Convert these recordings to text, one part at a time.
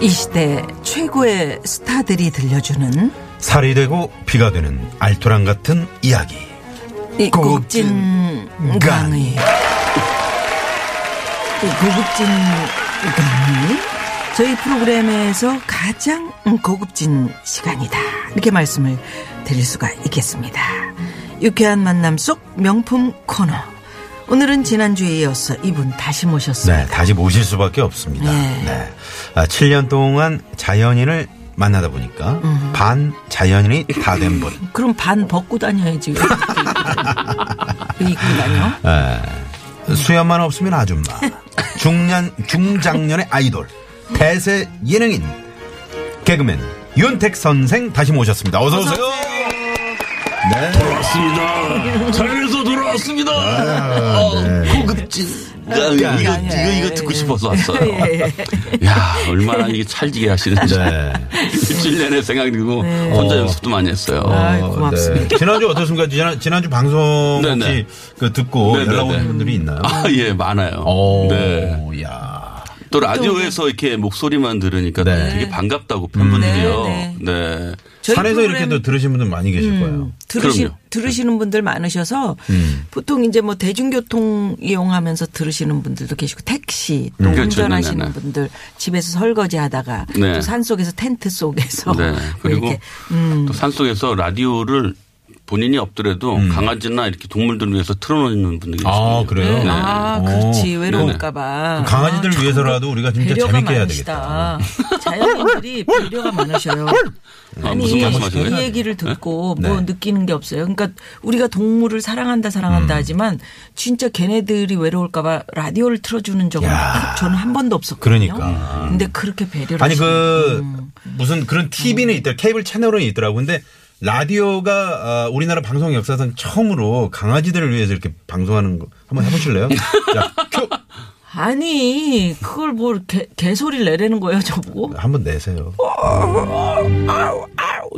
이 시대 최고의 스타들이 들려주는 살이 되고 피가 되는 알토란 같은 이야기. 이 고급진 강의 이 고급진 강의 저희 프로그램에서 가장 고급진 시간이다 이렇게 말씀을 드릴 수가 있겠습니다 유쾌한 만남 속 명품 코너 오늘은 지난주에 이어서 이분 다시 모셨습니다 네, 다시 모실 수밖에 없습니다. 네. 네. 아, 7년 동안 자연인을 만나다 보니까 음. 반 자연인이 다 된 분. 그럼 반 벗고 다녀야지 입고 다녀? 에, 수염만 없으면 아줌마. 중년, 중장년의 아이돌. 대세 예능인. 개그맨 윤택 선생 다시 모셨습니다. 어서오세요. 네. 돌아왔습니다. 자연에서 돌아왔습니다. 어, 고급진. 야, 이거, 이거, 이거, 이거 듣고 싶어서 왔어요. 야, 얼마나 이게 찰지게 하시는지. 네. 일주일 내내 생각이 들고 혼자 연습도 많이 했어요. 아이, 어, 고맙습니다. 네. 지난주 어떻습니까? 지난, 지난주 방송 네, 혹시 네. 그 듣고 네, 네, 연락 네. 분들이 있나요? 아, 예, 많아요. 오, 네. 야. 또 라디오에서 이렇게 목소리만 들으니까 네. 되게 반갑다고 팬분들이요. 네, 네. 저희 산에서 이렇게 또 들으신 분들 많이 계실 거예요. 들으시, 그럼요. 들으시는 분들 많으셔서 음. 보통 이제 뭐 대중교통 이용하면서 들으시는 분들도 계시고 택시 또 그렇죠. 운전하시는 네네네. 분들 집에서 설거지 하다가 네. 또 산속에서 텐트 속에서 네. 그리고 이렇게 음. 또 산속에서 라디오를 본인이 없더라도 강아지나 이렇게 동물들을 위해서 틀어놓는 분들이 아, 있어요. 그래요? 네. 아, 오. 그렇지. 외로울까봐. 강아지들 아, 위해서라도 우리가 진짜 재밌게 해야 많으시다. 자연인들이 배려가 많으셔요. 아, 아니, 무슨 말씀하시는 이? 얘기를 듣고 네. 뭐 느끼는 게 없어요. 그러니까 우리가 동물을 사랑한다, 사랑한다 음. 하지만 진짜 걔네들이 외로울까봐 라디오를 틀어주는 적은 야. 저는 한 번도 없었거든요. 그러니까. 근데 그렇게 배려를 아니 하시는 그 음. 무슨 그런 TV는 있더라 케이블 채널은 있더라고 근데 라디오가 어, 우리나라 방송 역사상 처음으로 강아지들을 위해서 이렇게 방송하는 거 한번 해보실래요? 자, 큐 아니 그걸 뭐 개, 개소리를 내라는 거예요 저보고 한번 내세요.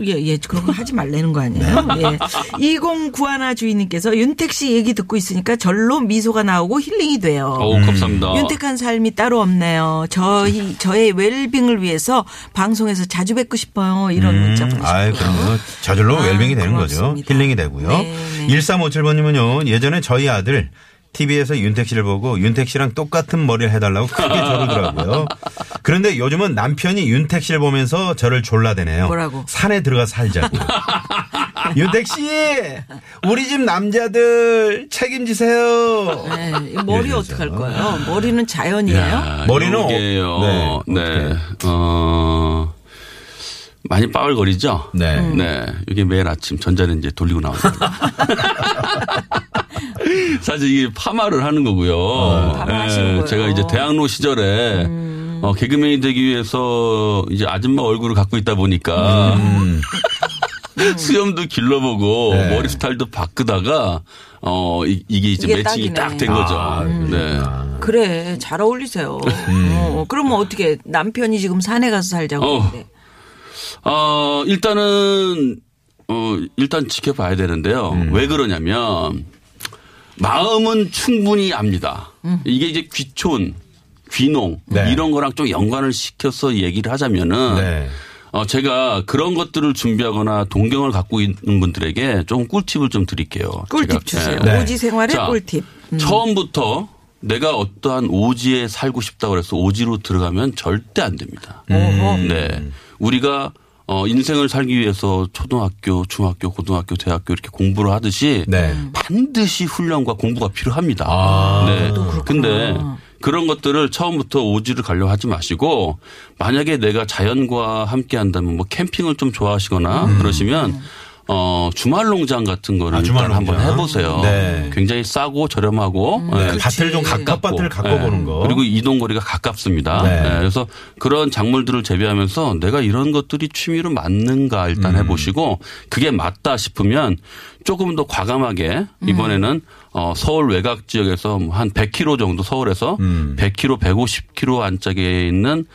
예, 예, 그런 거 하지 말라는 거 아니에요? 네. 예. 2091 주인님께서 윤택 씨 얘기 듣고 있으니까 절로 미소가 나오고 힐링이 돼요. 오, 감사합니다. 윤택한 삶이 따로 없네요. 저희, 저의 웰빙을 위해서 방송에서 자주 뵙고 싶어요. 이런 문자 음, 보내셨고요. 아이, 그럼요. 저절로 아, 웰빙이 되는 거죠. 고맙습니다. 힐링이 되고요. 네, 네. 1357번님은요, 예전에 저희 아들 TV에서 윤택 씨를 보고 윤택 씨랑 똑같은 머리를 해달라고 크게 저러더라고요. 그런데 요즘은 남편이 윤택 씨를 보면서 저를 졸라대네요. 뭐라고? 산에 들어가 살자고. 윤택 씨, 우리 집 남자들 책임지세요. 네, 이 머리 이러면서. 어떡할 거예요? 머리는 자연이에요? 야, 머리는 이게요. 어- 네. 네, 어, 많이 빠글거리죠? 네. 음. 네. 이게 매일 아침 전자레인지에 돌리고 나오거든요. 사실 이게 파마를 하는 거고요. 어. 예. 음. 제가 이제 대학로 시절에 어, 개그맨이 되기 위해서 이제 아줌마 얼굴을 갖고 있다 보니까 수염도 길러보고 네. 머리 스타일도 바꾸다가 어, 이, 게 이제 이게 매칭이. 딱 된 거죠. 아, 네. 그래, 잘 어울리세요. 음. 어, 그러면 어떻게 남편이 지금 산에 가서 살자고 어. 어, 일단은, 어, 일단 지켜봐야 되는데요. 음. 왜 그러냐면, 마음은 충분히 압니다. 이게 이제 귀촌, 귀농, 네. 이런 거랑 좀 연관을 시켜서 얘기를 하자면은, 네. 어, 제가 그런 것들을 준비하거나 동경을 갖고 있는 분들에게 좀 꿀팁을 좀 드릴게요. 꿀팁 제가. 주세요. 네. 네. 오지 생활의 자, 꿀팁. 음. 처음부터 내가 어떠한 오지에 살고 싶다고 해서 오지로 들어가면 절대 안 됩니다. 오호. 네. 우리가 어, 인생을 살기 위해서 초등학교, 중학교, 고등학교, 대학교 이렇게 공부를 하듯이 네. 반드시 훈련과 공부가 필요합니다. 아. 네. 그렇구나. 근데 그런 것들을 처음부터 오지를 가려 하지 마시고 만약에 내가 자연과 함께 한다면 뭐 캠핑을 좀 좋아하시거나 그러시면 어 주말 농장 같은 거를 아, 주말 한번. 해보세요. 네. 굉장히 싸고 저렴하고 네. 밭을 좀 각각 밭을 갖고 보는 거. 그리고 이동 거리가 가깝습니다. 네. 네, 그래서 그런 작물들을 재배하면서 내가 이런 것들이 취미로 맞는가 일단 음. 해보시고 그게 맞다 싶으면 조금 더 과감하게 음. 이번에는 어, 서울 외곽 지역에서 뭐한 100km 정도 서울에서 음. 100km, 150km 안짝에 있는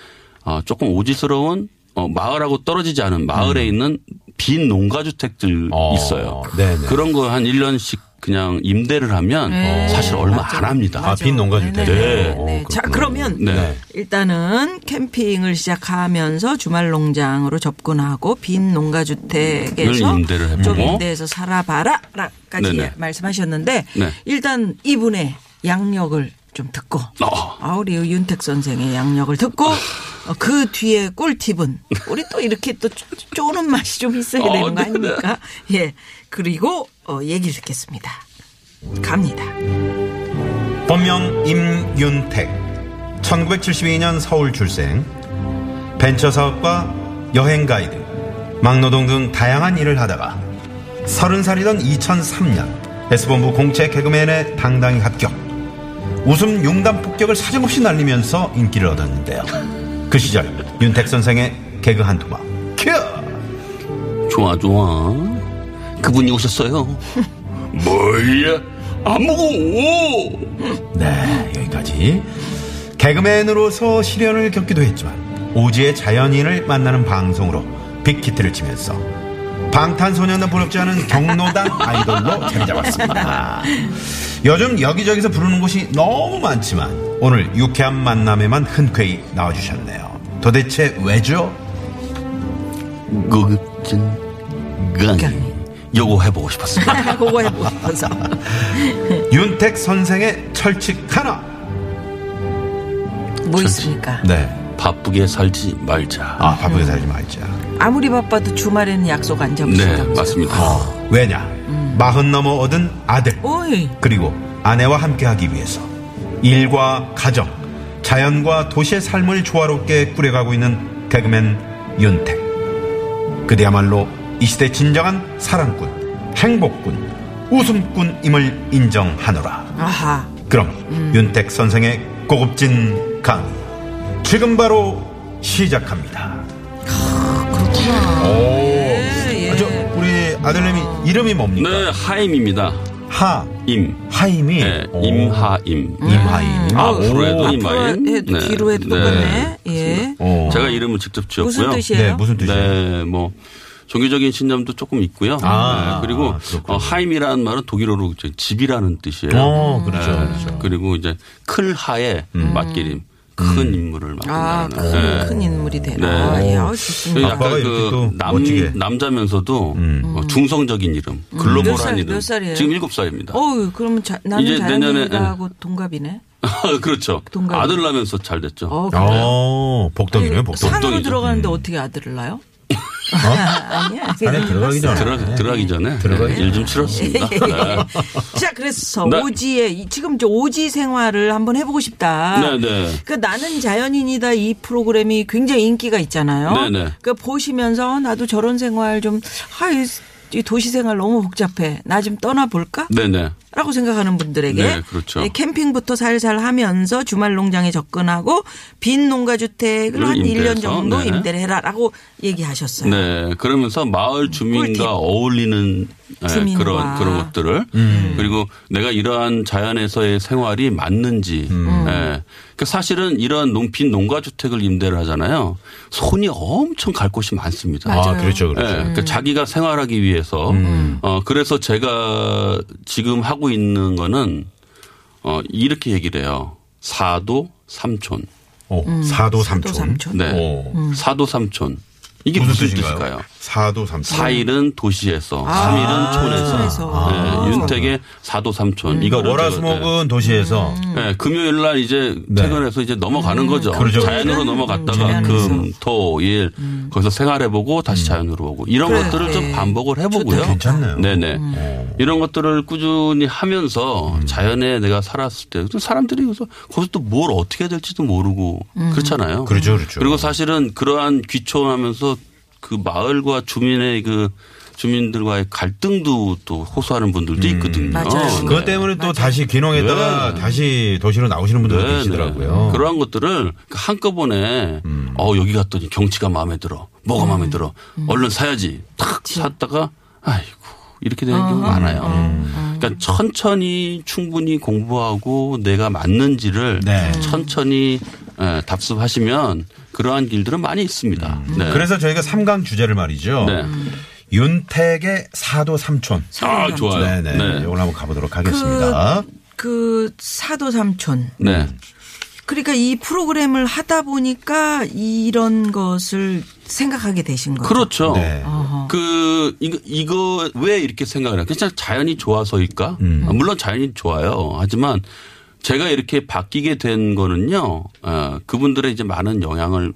어, 조금 오지스러운 어, 마을하고 떨어지지 않은 마을에 있는 빈 농가주택들 음. 어. 있어요. 네네. 그런 거 한 1년씩 그냥 임대를 하면 네. 사실 얼마 안 합니다. 아, 빈 농가주택. 네. 오, 네. 자, 그렇구나. 그러면 네. 일단은 캠핑을 시작하면서 주말 농장으로 접근하고 빈 농가주택에서 임대를. 좀 임대해서 살아봐라까지 네네. 말씀하셨는데 네. 일단 이분의 양력을 좀 듣고 어. 아 우리 윤택 선생의 양력을 듣고 어, 그 뒤에 꿀팁은 우리 또 이렇게 또 쪼- 쪼는 맛이 좀 있어야 어, 되는 거 네네. 아닙니까? 예 그리고 어, 얘기를 듣겠습니다. 갑니다. 본명 임윤택 1972년 서울 출생 벤처 사업과 여행 가이드 막노동 등 다양한 일을 하다가 30살이던 2003년 S본부 공채 개그맨에 당당히 합격 웃음 용담 폭격을 사정없이 날리면서 인기를 얻었는데요 그 시절 윤택 선생의 개그 한 토막 큐! 좋아 좋아. 그분이 오셨어요. 뭐야? 안 먹어. 네, 여기까지. 개그맨으로서 시련을 겪기도 했지만 오지의 자연인을 만나는 방송으로 빅히트를 치면서 방탄소년단 부럽지 않은 경로당 아이돌로 자리 잡았습니다. 요즘 여기저기서 부르는 곳이 너무 많지만 오늘 유쾌한 만남에만 흔쾌히 나와주셨네요. 도대체 왜죠? 고급진 강의. 요거 해보고 싶었습니다. 그거 해보고 싶어서 윤택 선생의 철칙 하나. 뭐 있습니까? 네. 바쁘게 살지 말자. 아, 바쁘게 살지 말자. 아무리 바빠도 주말에는 약속 안 네, 잡으신다면서요? 맞습니다. 왜냐? 마흔 넘어 얻은 아들. 오이 그리고 아내와 함께하기 위해서 일과 가정, 자연과 도시의 삶을 조화롭게 꾸려가고 있는 개그맨 윤택. 그대야말로 이 시대 진정한 사랑꾼, 행복꾼, 웃음꾼임을 인정하노라. 아하 그럼 윤택 선생의 고급진 강의 지금 바로 시작합니다. 예, 예. 아, 저 우리 아들내미 이름이 뭡니까? 네, 하임입니다. 하 임. 하임이 네, 오. 임하임. 임하임. 앞으로 해도 앞으로 임하임. 해도 네. 뒤로 해도 똑같네. 예. 어. 제가 이름을 직접 지었고요. 무슨 뜻이에요? 네, 무슨 뜻이에요? 네, 뭐 종교적인 신념도 조금 있고요. 아, 네, 그리고 아. 어, 하임이라는 말은 독일어로 집이라는 뜻이에요. 어, 그렇죠, 네, 그렇죠. 그리고 이제 클하의 맞기림, 큰 인물을 아, 맡는다는. 큰, 네. 큰 인물이 되라. 네. 예, 아, 그 좋습니다. 약간 아빠가 이렇게 또그 남, 멋지게. 남자면서도 음. 어, 중성적인 이름, 몇 살, 글로벌한 이름. 몇 살이에요? 지금 일곱 살입니다. 어우, 그러면 자, 나는 이제 내년에, 자연인하고 동갑이네. 그렇죠. 동갑이. 아들 낳으면서 잘 됐죠. 어, 그래. 어, 복덩이네요, 복덩이. 산으로 복덩이죠. 들어가는데 어떻게 아들을 낳아요? 아니야. 산에 들어가기 전에. 들어, 들어가기 전에 들어가기 일좀 치렀습니다. 네. 자, 그래서 네. 오지의 이- 지금 저 오지 생활을 한번 해보고 싶다. 네, 네. 그 나는 자연인이다 이 프로그램이 굉장히 인기가 있잖아요. 네, 네. 그 보시면서 어, 나도 저런 생활 좀 아, 이- 이 도시 생활 너무 복잡해. 나 좀 떠나 볼까? 네네. 라고 생각하는 분들에게 네, 그렇죠. 예, 캠핑부터 살살 하면서 주말 농장에 접근하고 빈 농가 주택을 한 임대해서, 1년 정도 네. 임대를 해라라고 얘기하셨어요. 네. 그러면서 마을 주민과 꿀팁. 어울리는 예, 주민과. 그런 그런 것들을 그리고 내가 이러한 자연에서의 생활이 맞는지. 음. 예. 그 사실은 이러한 농빈 농가 주택을 임대를 하잖아요. 손이 엄청 갈 곳이 많습니다. 아, 그렇죠, 예, 그렇죠. 그러니까 자기가 생활하기 위해서 음. 어 그래서 제가 지금 하고 있는 거는 어 이렇게 얘기를 해요. 사도 삼촌. 어, 사도 삼촌. 음. 사도 삼촌. 네. 오. 사도 삼촌. 이게 무슨, 뜻인가요? 뜻일까요? 사도 삼촌. 4일은 도시에서, 아, 3일은 촌에서. 네, 아. 윤택의 사도 삼촌. 그러니까 이거를 월화수목은 도시에서 음. 네, 금요일 날 이제 네. 퇴근해서 이제 넘어가는 거죠. 그렇죠. 자연으로 넘어갔다가 자연에서. 금, 토, 일 거기서 생활해보고 다시 자연으로 오고 이런 그래. 것들을 좀 네. 반복을 해보고요. 괜찮네요. 네네. 음. 이런 것들을 꾸준히 하면서 음. 자연에 내가 살았을 때 사람들이 그래서 거기서 또 뭘 어떻게 해야 될지도 모르고 음. 그렇잖아요. 그렇죠, 그렇죠. 그리고 사실은 그러한 귀촌하면서 그 마을과 주민의 그 주민들과의 갈등도 또 호소하는 분들도 있거든요. 맞아요. 네. 그것 때문에 또 다시 귀농했다가 네. 다시 도시로 나오시는 분들도 네, 계시더라고요. 네. 그러한 것들을 한꺼번에 음. 어 여기 갔더니 경치가 마음에 들어. 뭐가 마음에 들어. 얼른 사야지. 탁 샀다가 아이고 이렇게 되는 경우가 많아요. 그러니까 천천히 충분히 공부하고 내가 맞는지를 네. 천천히 에, 답습하시면 그러한 길들은 많이 있습니다. 네. 그래서 저희가 삼강 주제를 말이죠. 네. 윤택의 사도 삼촌. 아 좋아요. 네네. 네. 이걸 한번 가보도록 하겠습니다. 그 사도 삼촌. 네. 그러니까 이 프로그램을 하다 보니까 이런 것을 생각하게 되신 거죠. 그렇죠. 네. 그 이거 이거 왜 이렇게 생각을 해요? 그냥 자연이 좋아서일까? 음. 아, 물론 자연이 좋아요. 하지만 제가 이렇게 바뀌게 된 거는요. 어, 그분들의 이제 많은 영향을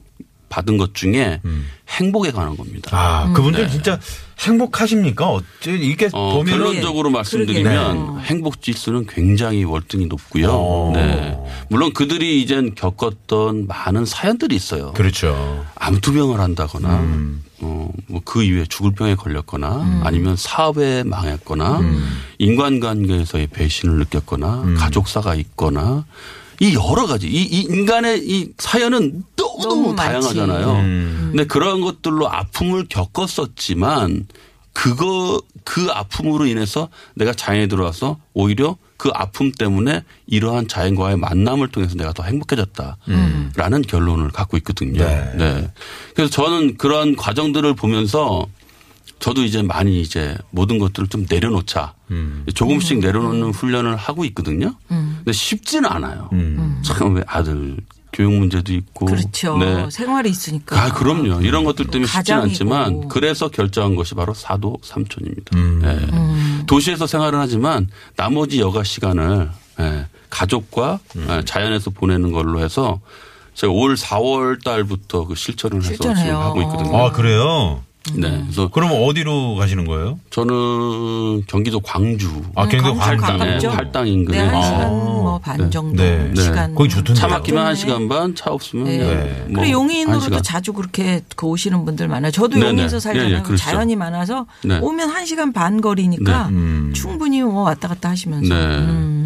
받은 것 중에 행복에 관한 겁니다. 음. 아, 그분들 진짜 행복하십니까? 어째 이렇게 네. 어, 보면은 결론적으로 말씀드리면 그러게요. 행복 지수는 굉장히 월등히 높고요. 어. 네. 물론 그들이 이젠 겪었던 많은 사연들이 있어요. 그렇죠. 암투병을 한다거나 음. 어, 뭐 그 이후에 죽을 병에 걸렸거나 아니면 사업에 망했거나 음. 인간관계에서의 배신을 느꼈거나 가족사가 있거나 이 여러 가지 이, 이 인간의 이 사연은 너무너무 너무. 다양하잖아요. 음. 근데 그러한 것들로 아픔을 겪었었지만 그거 그 아픔으로 인해서 내가 자연에 들어와서 오히려 그 아픔 때문에 이러한 자연과의 만남을 통해서 내가 더 행복해졌다라는 결론을 갖고 있거든요. 네. 네. 그래서 저는 그런 과정들을 보면서 저도 이제 많이 이제 모든 것들을 좀 내려놓자. 음. 조금씩 내려놓는 훈련을 하고 있거든요. 근데 쉽지는 않아요. 음. 참왜 아들 교육 문제도 있고. 그렇죠. 네. 생활이 있으니까. 아, 그럼요. 이런 것들 때문에 쉽지 가장이고. 않지만 그래서 결정한 것이 바로 사도 삼촌입니다. 음. 예. 도시에서 생활을 하지만 나머지 여가 시간을 예, 가족과 음. 예, 자연에서 보내는 걸로 해서 제가 올 4월 달부터 그 실천을 해서 지금 실천해요. 하고 있거든요. 아, 그래요? 네. 그래서 그럼 어디로 가시는 거예요? 저는 경기도 광주 아, 경기도 광주 활당. 가깝죠? 네, 활당 인근에 네, 한 아. 시간 뭐 반 정도 네. 네. 시간. 거기 좋던데요. 차 막히면 한 네. 시간 반, 차 없으면 네. 네. 뭐 그리고 한 용인으로도. 자주 그렇게 그 오시는 분들 많아요. 저도. 용인에서 살잖아요. 그렇죠. 자연이 많아서 네. 오면 한 시간 반 거리니까 네. 음. 충분히 뭐 왔다 갔다 하시면서. 네. 음.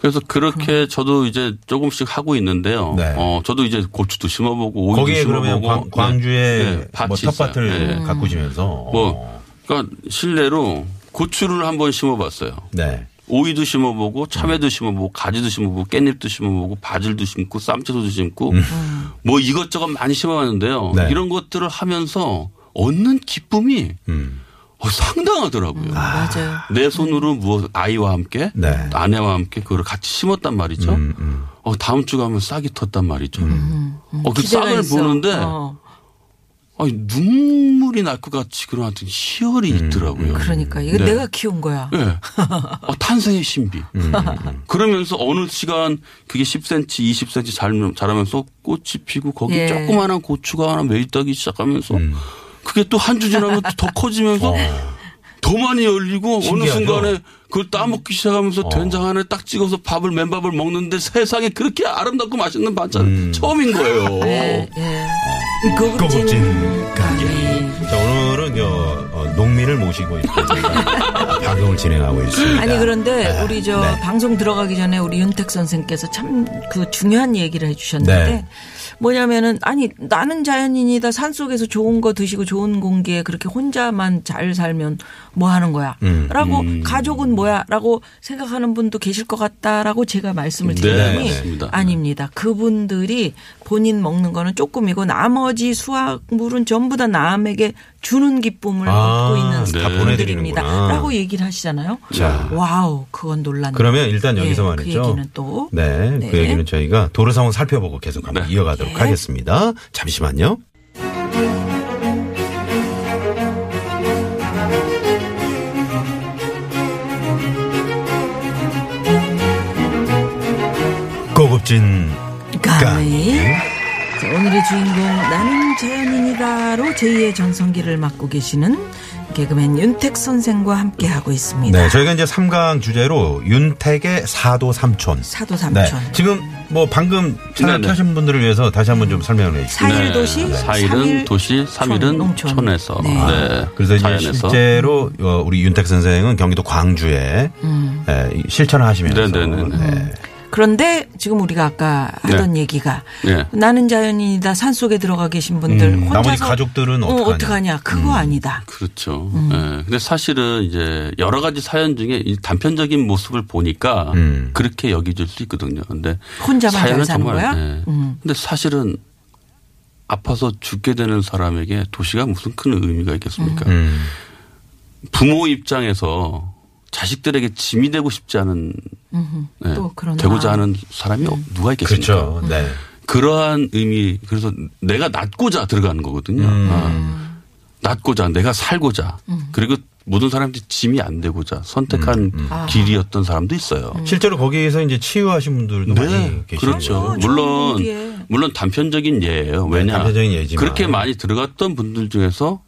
그래서 그렇게 저도 이제 조금씩 하고 있는데요. 네. 어, 저도 이제 고추도 심어보고 오이도 거기에 그러면 심어보고 광, 주에 네, 뭐. 텃밭을 네. 가꾸시면서 뭐, 그러니까 실내로 고추를 한번 심어봤어요. 네. 오이도 심어보고 참외도 심어보고 가지도 심어보고 깻잎도 심어보고 바질도 심고 쌈채소도 심고 뭐 이것저것 많이 심어봤는데요. 음. 네. 이런 것들을 하면서 얻는 기쁨이 음. 어, 상당하더라고요. 맞아요. 내 손으로 무엇 아이와 함께 네. 아내와 함께 그걸 같이 심었단 말이죠. 음, 음. 어, 다음 주 가면 싹이 텄단 말이죠. 어, 그 기대가 싹을 있어. 보는데 어. 아니, 눈물이 날 것 같이 그런 어떤 희열이 있더라고요. 그러니까 이거 네. 내가 키운 거야. 예. 어, 탄생의 신비. 그러면서 어느 시간 그게 10cm, 20cm 잘, 자라면서 꽃이 피고 거기 예. 조그마한 고추가 하나 매있다기 시작하면서 그게 또 한 주 지나면 더 커지면서 더 많이 열리고 어느 신기하죠? 순간에 그걸 따먹기 시작하면서 된장 안에 딱 찍어서 밥을 맨밥을 먹는데 세상에 그렇게 아름답고 맛있는 반찬 처음인 거예요. 고급진 고급진 가게. 가게. 자, 오늘은 저 어, 농민을 모시고 방송을 진행하고 있습니다. 아니 그런데 우리 저 네. 방송 들어가기 전에 우리 윤택 선생께서 참 그 중요한 얘기를 해주셨는데 네. 뭐냐면은 아니 나는 자연인이다 산 속에서 좋은 거 드시고 좋은 공기에 그렇게 혼자만 잘 살면 뭐 하는 거야? 음. 라고 가족은 뭐야? 라고 생각하는 분도 계실 것 같다라고 제가 말씀을 네, 드리더니 맞습니다. 아닙니다. 그분들이 본인 먹는 거는 조금이고 나머지 수확물은 전부 다 남에게 주는 기쁨을 아, 얻고 있는 네. 분들입니다라고 얘기를 하시잖아요. 자. 와우, 그건 놀랐네. 그러면 일단 여기서 네, 말이죠. 그 얘기는 또. 네, 그 네. 그 얘기는 저희가 도로 상황 살펴보고 계속 한번 네. 이어가도록 네. 하겠습니다. 잠시만요. 고급진 강의. 자, 오늘의 주인공 나는 자연인이다로 제2의 전성기를 맡고 계시는 개그맨 윤택 선생과 함께 하고 있습니다. 네, 저희가 이제 3강 주제로 윤택의 사도 삼촌. 사도 네. 삼촌. 지금 뭐 방금 채널 네네. 켜신 분들을 위해서 다시 한번 좀 설명을 해 주시죠. 사일 도시, 네. 삼일 사일은 도시, 촌, 3일은 농촌. 촌에서. 네. 네. 그래서 이제 자연에서. 실제로 어, 우리 윤택 선생은 경기도 광주에 음. 예, 이 실천을 하시면서 네 네네네. 네. 그런데 지금 우리가 아까 하던 네. 얘기가 네. 나는 자연인이다 산 속에 들어가 계신 분들 음, 혼자서 나머지 가족들은 어, 어떡하냐. 그거 아니다. 그렇죠. 음. 예. 근데 사실은 이제 여러 가지 사연 중에 이 단편적인 모습을 보니까 음. 그렇게 여겨질 수 있거든요. 근데 혼자만 잘 사연은 사는 정말, 거야? 예. 음. 근데 사실은 아파서 죽게 되는 사람에게 도시가 무슨 큰 의미가 있겠습니까? 음. 부모 입장에서 자식들에게 짐이 되고 싶지 않은 예, 또 그런 되고자. 하는 사람이 누가 있겠습니까? 그렇죠. 네. 그러한 의미 그래서 내가 낫고자 들어가는 거거든요. 음. 아, 낫고자 내가 살고자 그리고 모든 사람들이 짐이 안 되고자 선택한 음, 길이었던 사람도 있어요. 실제로 거기에서 이제 치유하신 분들도 많이 네, 계시죠. 그렇죠. 어, 좋은 물론. 물론 단편적인 예예요. 왜냐 단편적인 예지만. 그렇게 많이 들어갔던 분들 중에서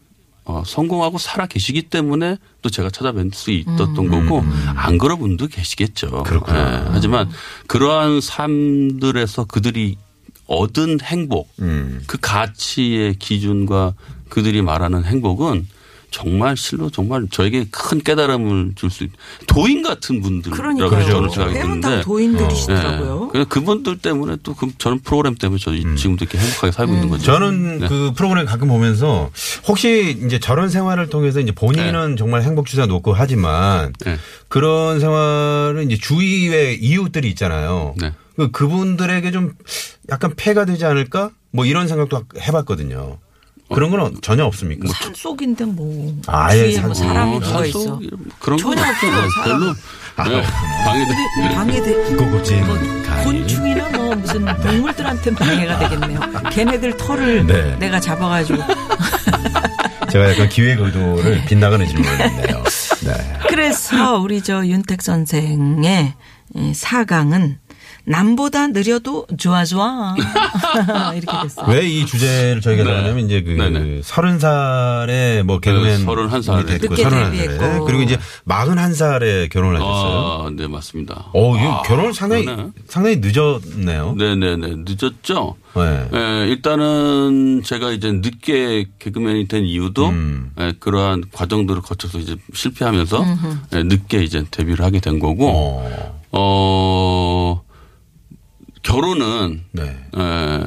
어, 성공하고 살아 계시기 때문에 또 제가 찾아뵐 수 있었던 거고 안 그런 분도 계시겠죠. 음. 그렇구나. 예, 하지만 그러한 삶들에서 그들이 얻은 행복, 음. 그 가치의 기준과 그들이 말하는 행복은 정말 실로 정말 저에게 큰 깨달음을 줄 수 있. 도인 같은 분들이라고 그러니까요. 저는 생각이 드는데. 도인들이시더라고요. 네. 그분들 때문에 또 그- 저는 프로그램 때문에 저 음. 지금도 이렇게 행복하게 살고 있는 거죠. 저는 네. 그 프로그램 가끔 보면서 혹시 이제 저런 생활을 통해서 이제 본인은 정말 행복 주사 높고 하지만 네. 그런 생활은 이제 주위의 이웃들이 있잖아요. 네. 그 그분들에게 좀 약간 폐가 되지 않을까? 뭐 이런 생각도 해봤거든요. 그런 건 전혀 없습니까? 산 속인데 뭐 아예 주위에 뭐 산- 사람이 어, 산소 있어. 그런 거 전혀. 없어요, 네, 사람. 별로 네, 방해돼. 방해돼 고급진 뭐 가이. 곤충이나 뭐 무슨 동물들한테 방해가 되겠네요. 걔네들 털을 네. 내가 잡아가지고 제가 약간 기획 의도를 빗나가는 질문이었네요. 네. 그래서 우리 저 윤택 선생의 이 사강은 남보다 느려도 좋아 좋아 이렇게 됐어요. 왜 이 주제를 저희가 네. 나가냐면 이제 그. 서른 살에 뭐 개그맨 네, 31살에. 됐고 늦게 서른한 데뷔했고. 살에 그리고 이제 마흔 한 살에 결혼을 하셨어요. 아, 네 맞습니다. 어, 이 아, 결혼 상당히 그러네. 상당히 늦었네요. 네네네 늦었죠. 네. 예, 일단은 제가 이제 늦게 개그맨이 된 이유도 음. 예, 그러한 과정들을 거쳐서 이제 실패하면서 예, 늦게 이제 데뷔를 하게 된 거고 어. 어 결혼은 네. 에,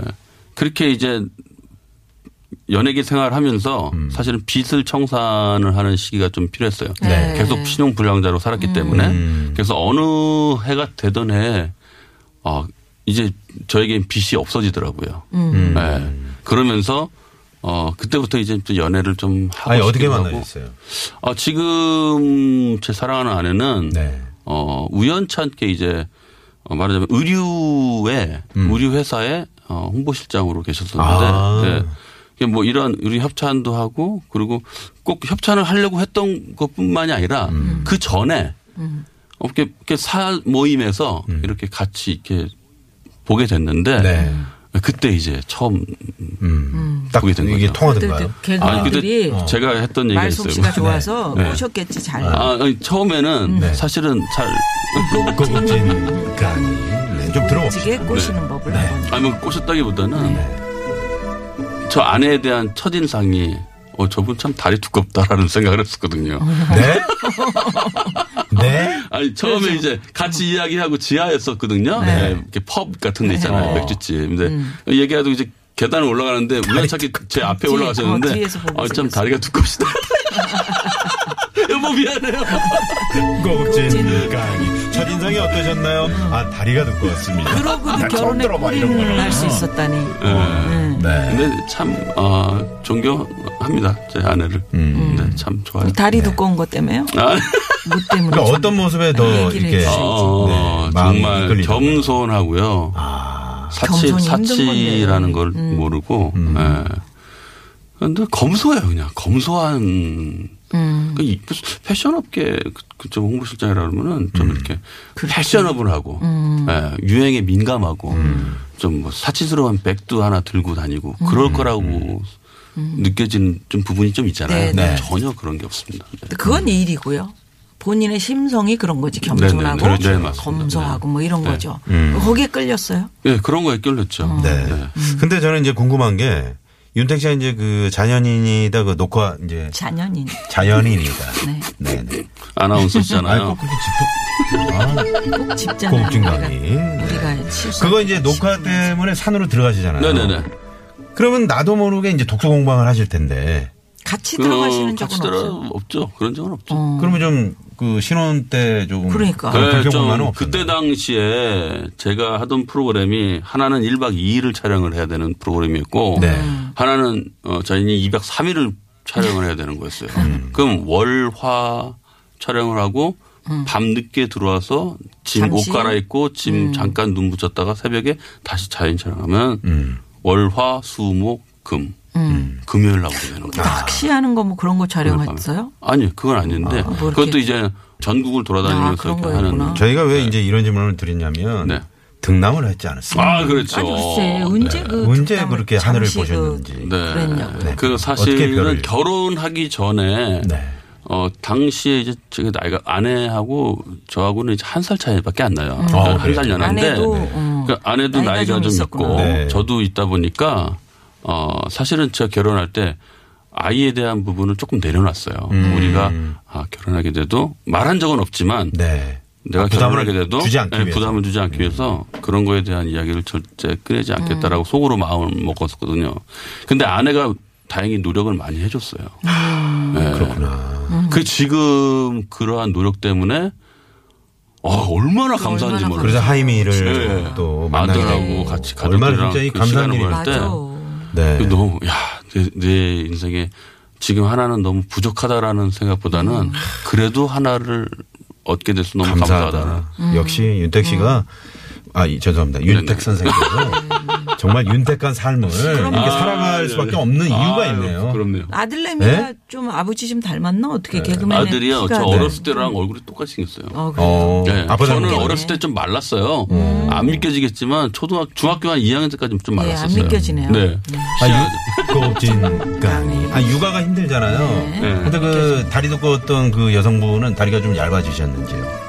그렇게 이제 연예계 생활하면서 음. 사실은 빚을 청산을 하는 시기가 좀 필요했어요. 네. 계속 신용 불량자로 살았기 때문에 음. 그래서 어느 해가 되던 해 어, 이제 저에겐 빚이 없어지더라고요. 음. 네. 그러면서 어 그때부터 이제 또 연애를 좀 하고 아니 어떻게. 만나셨어요? 어, 지금 제 사랑하는 아내는 네. 어, 우연찮게 이제 어, 말하자면 의류에 의류 회사에 어, 홍보실장으로 계셨었는데 음. 아. 네. 이게 뭐 이런 의류 협찬도 하고 그리고 꼭 협찬을 하려고 했던 것뿐만이 아니라 음. 그 전에 어, 이렇게, 이렇게 사 모임에서 이렇게 같이 이렇게 보게 됐는데 음. 네. 그때 이제 처음 음. 딱 보게 된 이게 거죠. 통하던가요? 아니 개그맨들이 근데 제가 했던 얘기가 있어요. 말솜씨가 좋아서 네. 꼬셨겠지 잘. 아, 아니, 처음에는 네. 사실은 잘 고급진 강의. 네. 좀 들어봅시다. 찌개 꼬시는 법을 한번. 아니 뭐 꼬셨다기보다는 네. 저 아내에 대한 첫 인상이 어 저분 참 다리 두껍다라는 생각을 했었거든요. 네? 네? 아니 처음에 이제 같이 이야기하고 지하였었거든요. 네. 이렇게 펍 같은 데 있잖아요. 네. 맥주집. 근데 얘기하고 이제 계단을 올라가는데 우연찮게 제 앞에 올라가셨는데 어, 어, 참. 다리가 두껍시다. 여보 미안해요. 고급진 강의. 첫인상이 어떠셨나요? 아, 다리가 두꺼웠습니다. 그러고도 결혼에. 꼬리를 할수 있었다니. 네. 네. 근데 참 어, 존경 합니다. 제 아내를. 음. 네, 참 좋아요. 다리 두꺼운 것 때문에요? 아, 뭐 때문에? 그러니까 어떤 모습에 더 이렇게. 어, 네, 정말? 겸손하고요. 아, 사치, 사치라는. 걸 모르고, 예. 근데 검소해요, 그냥. 검소한 음. 그 이- 무슨 패션업계 그- 그쪽 홍보실장이라 그러면은 좀 이렇게 패션업을 하고 음. 예, 유행에 민감하고 좀 뭐 사치스러운 백도 하나 들고 다니고 음. 그럴 거라고 느껴지는 좀 부분이 좀 있잖아요. 네, 네. 전혀 그런 게 없습니다. 네. 그건 일이고요. 본인의 심성이 그런 거지 겸손하고 네, 네, 그렇죠. 네. 검소하고 뭐 이런 네. 거죠. 음. 거기에 끌렸어요. 예, 그런 거에 끌렸죠. 네. 음. 근데 저는 이제 궁금한 게 윤택 씨가 이제 그 자연인이다 그 녹화 이제 자연인. 자연인이다. 네. 네. 네. 아니 아나운서시잖아요. 꼭 그렇게 짚어. 아, 꼭 집잖아요. 고급진감이. 우리가, 우리가 실수. 그거 이제 녹화 때문에 산으로 들어가시잖아요. 네네네. 그러면 나도 모르게 이제 독서 공방을 하실 텐데. 같이 그 들어가시는 같이 적은 들어 없어요. 없죠. 그런 적은 없죠. 어. 그러면 좀 그 신혼 때 조금 그러니까. 그런 네, 좀 없었나요? 그때 당시에 제가 하던 프로그램이 하나는 1박 2일을 촬영을 해야 되는 프로그램이었고 네. 하나는 어, 저희는 2박 3일을 촬영을 해야 되는 거였어요. 그럼 월화 촬영을 하고 밤 늦게 들어와서 짐옷 잠시? 갈아입고 짐 잠깐 눈 붙였다가 새벽에 다시 자연 촬영하면 음. 월화 수목 금 금요일 나오게 되는 거예요. 낚시하는 거 뭐 그런 거 촬영했어요? 아니 그건 아닌데 아, 뭐 그것도 이제 전국을 돌아다니면서 아. 하는 저희가 왜 이제 이런 질문을 드렸냐면 네. 등남을 했지 않았습니까? 아 그렇죠. 아니 글쎄 언제 그 언제 그렇게 하늘을 그 보셨는지. 네. 그랬냐고요. 네. 그 어떻게 별을- 사실은 결혼하기 전에 네. 어 당시에 이제 제가 나이가 아내하고 저하고는 이제 한 살 차이밖에 안 나요. 어, 한 그래요? 살 연한데 아내도, 어, 그러니까 아내도 나이가 나이가, 좀 좀. 있고 네. 저도 있다 보니까 어 사실은 제가 결혼할 때 아이에 대한 부분을 조금 내려놨어요. 음. 우리가 아, 결혼하게 돼도 말한 적은 없지만 네. 내가 아, 부담을 결혼하게 돼도 주지 않기 네, 위해서. 음. 부담을 주지 않기 위해서 그런 거에 대한 이야기를 절대 꺼내지 않겠다라고 속으로 마음을 먹었거든요. 근데 아내가 다행히 노력을 많이 해줬어요. 네. 그렇구나. 그 지금 그러한 노력 때문에 어, 얼마나 감사한지 몰라요. 그래서 하이미를 네. 또 되고 같이 얼마나 진짜 이 그 감사한 일이 때. 네. 그 너무 야, 내, 내 인생에 지금 하나는 너무 부족하다라는 생각보다는 음. 그래도 하나를 얻게 돼서 너무 감사하다. 감사하다. 음. 역시 윤택 씨가 아, 이, 죄송합니다. 윤택. 선생님께서 정말 윤택한 삶을 이렇게 아, 살아갈. 수밖에 없는 이유가 아유, 있네요. 그럼요. 아들내미가 네? 좀 아버지 좀 닮았나 어떻게 개그맨 아들이요. 저 어렸을 때랑 얼굴이 똑같이 생겼어요. 어? 어, 네, 저는 어렸을 때 좀 말랐어요. 안 믿겨지겠지만 초등학 중학교 한 2학년 때까지 좀 예, 안 말랐었어요. 믿겨지네요. 네. 아, 유, 고진가 아, 육아가 힘들잖아요. 네. 근데 그 다리 두꺼웠던 그 여성분은 다리가 좀 얇아지셨는지요.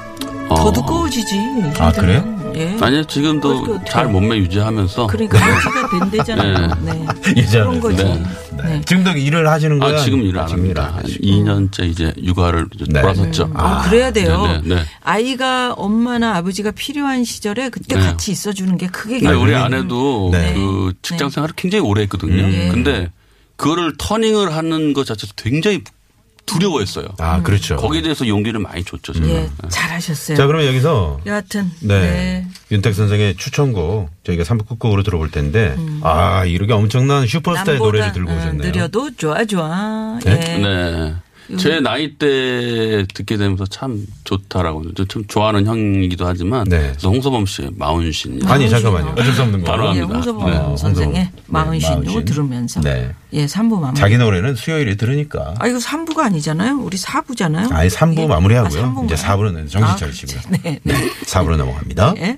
더 어. 두꺼워지지. 아, 힘들면. 예. 아니요, 지금도 어떡해. 잘 몸매 유지하면서 그러니까 여기가 된대잖아요. 네. 예전에. 그런 거지. 네. 네. 지금도 일을 하시는 거예요? 아, 지금 일안 지금 일 합니다. 한 하시고. 2년째 이제 육아를 이제 네. 돌아섰죠. 아, 그래야 돼요. 네, 네, 네. 아이가 엄마나 아버지가 필요한 시절에 그때 네. 같이 있어주는 게 크게 네, 우리 네. 아내도 네. 그 직장 생활을 굉장히 오래 했거든요. 네. 근데 그거를 터닝을 하는 것 자체도 굉장히 두려워했어요. 아, 그렇죠. 거기에 대해서 용기를 많이 줬죠. 제가. 예, 잘하셨어요. 자, 그러면 여기서 여하튼 네. 네. 윤택 선생의 추천곡 저희가 3부 끝곡으로 들어볼 텐데 아, 이렇게 엄청난 슈퍼스타의 노래를 들고 어, 오셨네요. 느려도 좋아 좋아. 네? 예. 네. 제 나이 때 듣게 되면서 참 좋다라고 좀 좋아하는 형이기도 하지만 네. 그래서 홍서범 씨의 마흔신 아니, 잠깐만요. 어쩔 수 없는 거. 바로 예, 합니다. 홍서범 네. 선생의. 마흔신 네, 요거 마흔신. 들으면서 네. 예, 3부 마무리. 자기 노래는 수요일에 들으니까. 아 이거 3부가 아니잖아요. 우리 4부잖아요. 아예 3부 마무리하고요. 아, 3부인가요? 이제 4부는 정신 차리시고요. 네. 네. 4부로 넘어갑니다. 예.